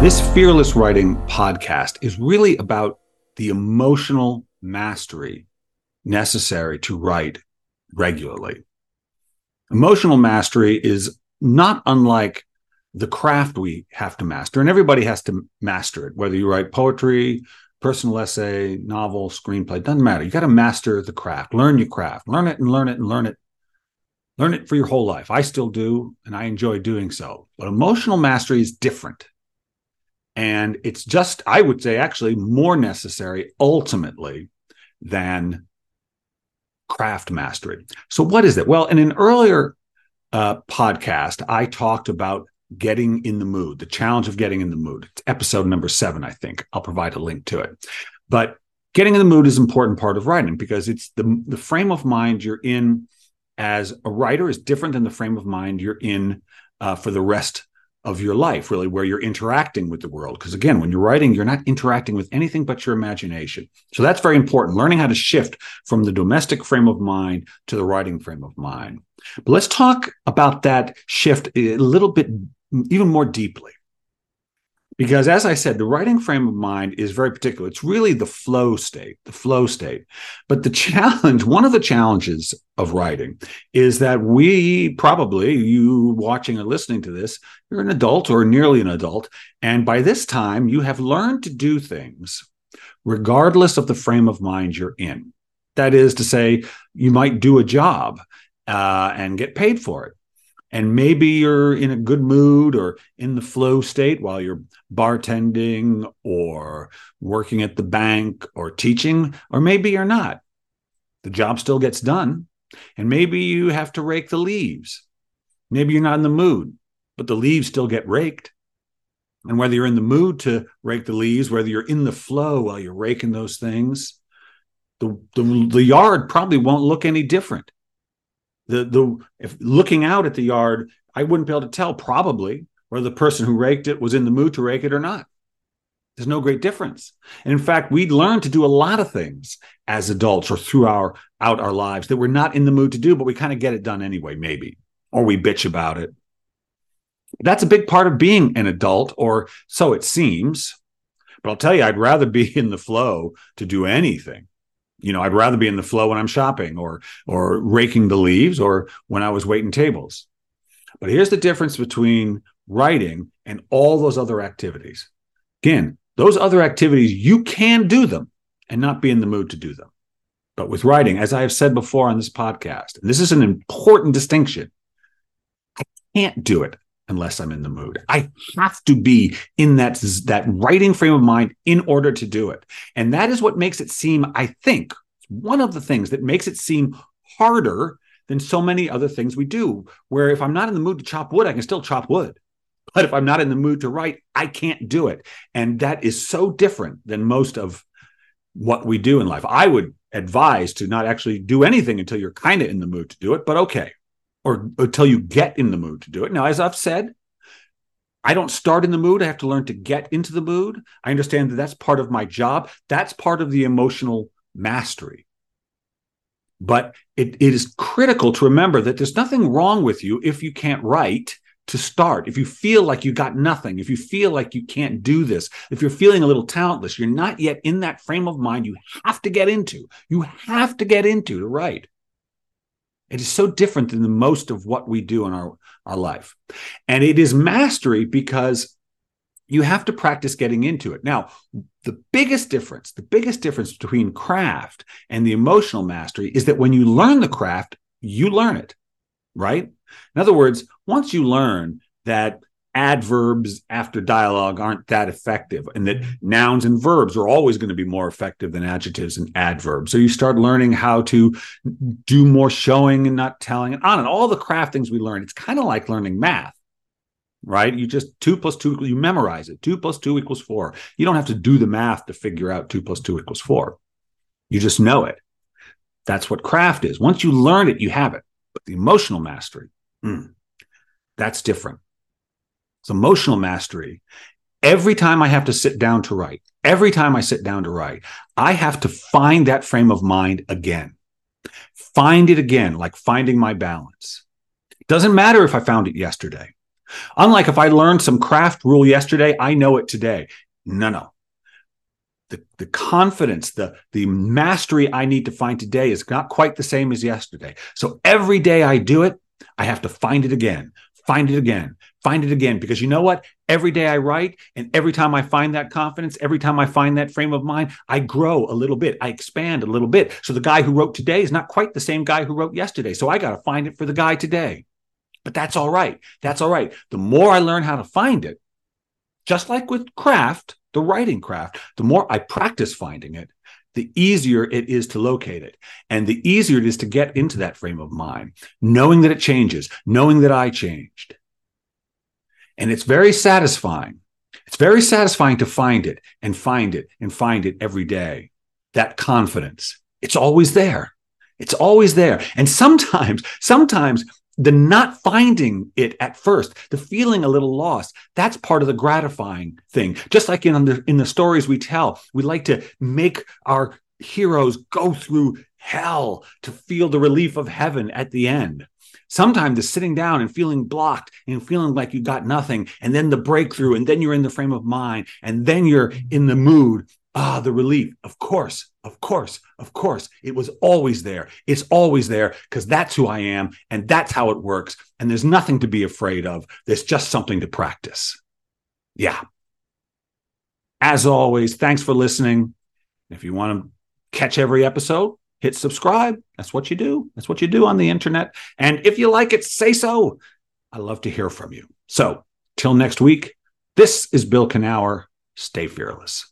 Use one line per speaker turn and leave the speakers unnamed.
This Fearless Writing podcast is really about the emotional mastery necessary to write regularly. Emotional mastery is not unlike the craft we have to master, and everybody has to master it, whether you write poetry, personal essay, novel, screenplay, doesn't matter. You got to master the craft, learn your craft, learn it and learn it and learn it. Learn it for your whole life. I still do, and I enjoy doing so. But emotional mastery is different. And it's just, I would say, actually more necessary ultimately than craft mastery. So, what is it? Well, in an earlier uh, podcast, I talked about getting in the mood, the challenge of getting in the mood. It's episode number seven, I think. I'll provide a link to it. But getting in the mood is an important part of writing because it's the, the frame of mind you're in as a writer is different than the frame of mind you're in uh, for the rest of your life, really, where you're interacting with the world. Because again, when you're writing, you're not interacting with anything but your imagination. So that's very important. Learning how to shift from the domestic frame of mind to the writing frame of mind. But let's talk about that shift a little bit even more deeply. Because as I said, the writing frame of mind is very particular. It's really the flow state, the flow state. But the challenge, one of the challenges of writing is that we probably, you watching or listening to this, you're an adult or nearly an adult. And by this time, you have learned to do things regardless of the frame of mind you're in. That is to say, you might do a job uh, and get paid for it and maybe you're in a good mood or in the flow state while you're bartending or working at the bank or teaching, or maybe you're not. The job still gets done, and maybe you have to rake the leaves. Maybe you're not in the mood, but the leaves still get raked. And whether you're in the mood to rake the leaves, whether you're in the flow while you're raking those things, the, the, the yard probably won't look any different the the if looking out at the yard, I wouldn't be able to tell probably whether the person who raked it was in the mood to rake it or not. There's no great difference. And in fact, we learn to do a lot of things as adults or through our out our lives that we're not in the mood to do, but we kind of get it done anyway, maybe, or we bitch about it. That's a big part of being an adult, or so it seems. But I'll tell you, I'd rather be in the flow to do anything you know i'd rather be in the flow when i'm shopping or or raking the leaves or when i was waiting tables. But here's the difference between writing and all those other activities. Again those other activities you can do them and not be in the mood to do them. But with writing as i have said before on this podcast and this is an important distinction i can't do it unless I'm in the mood. I have to be in that that writing frame of mind in order to do it. And that is what makes it seem, I think, one of the things that makes it seem harder than so many other things we do. Where if I'm not in the mood to chop wood, I can still chop wood. But if I'm not in the mood to write, I can't do it. And that is so different than most of what we do in life. I would advise to not actually do anything until you're kind of in the mood to do it, but okay or until you get in the mood to do it. Now, as I've said, I don't start in the mood. I have to learn to get into the mood. I understand that that's part of my job. That's part of the emotional mastery. But it, it is critical to remember that there's nothing wrong with you if you can't write to start. If you feel like you got nothing, if you feel like you can't do this, if you're feeling a little talentless, you're not yet in that frame of mind you have to get into. You have to get into to write. It is so different than the most of what we do in our, our life. And it is mastery because you have to practice getting into it. Now, the biggest difference, the biggest difference between craft and the emotional mastery is that when you learn the craft, you learn it, right? In other words, once you learn that adverbs after dialogue aren't that effective and that nouns and verbs are always going to be more effective than adjectives and adverbs. So you start learning how to do more showing and not telling and on and all the craft things we learn it's kind of like learning math right? You just two plus two you memorize it two plus two equals four. You don't have to do the math to figure out two plus two equals four. You just know it. That's what craft is. Once you learn it you have it. But the emotional mastery mm, that's different it's emotional mastery. Every time I have to sit down to write, every time I sit down to write, I have to find that frame of mind again. Find it again, like finding my balance. It doesn't matter if I found it yesterday. Unlike if I learned some craft rule yesterday, I know it today. No, no. The, the confidence, the, the mastery I need to find today is not quite the same as yesterday. So every day I do it, I have to find it again, find it again, find it again. Because you know what? Every day I write, and every time I find that confidence, every time I find that frame of mind, I grow a little bit, I expand a little bit. So the guy who wrote today is not quite the same guy who wrote yesterday. So I got to find it for the guy today. But that's all right. That's all right. The more I learn how to find it, just like with craft, the writing craft, the more I practice finding it, the easier it is to locate it. And the easier it is to get into that frame of mind, knowing that it changes, knowing that I changed. And it's very satisfying. It's very satisfying to find it and find it and find it every day. That confidence. It's always there. It's always there. And sometimes, sometimes the not finding it at first, the feeling a little lost, that's part of the gratifying thing. Just like in the, in the stories we tell, we like to make our heroes go through hell to feel the relief of heaven at the end. Sometimes the sitting down and feeling blocked and feeling like you got nothing, and then the breakthrough, and then you're in the frame of mind, and then you're in the mood. Ah, the relief. Of course, of course, of course. It was always there. It's always there because that's who I am and that's how it works. And there's nothing to be afraid of. There's just something to practice. Yeah. As always, thanks for listening. If you want to catch every episode, hit subscribe. That's what you do. That's what you do on the internet. And if you like it, say so. I love to hear from you. So, till next week, this is Bill Kenower. Stay fearless.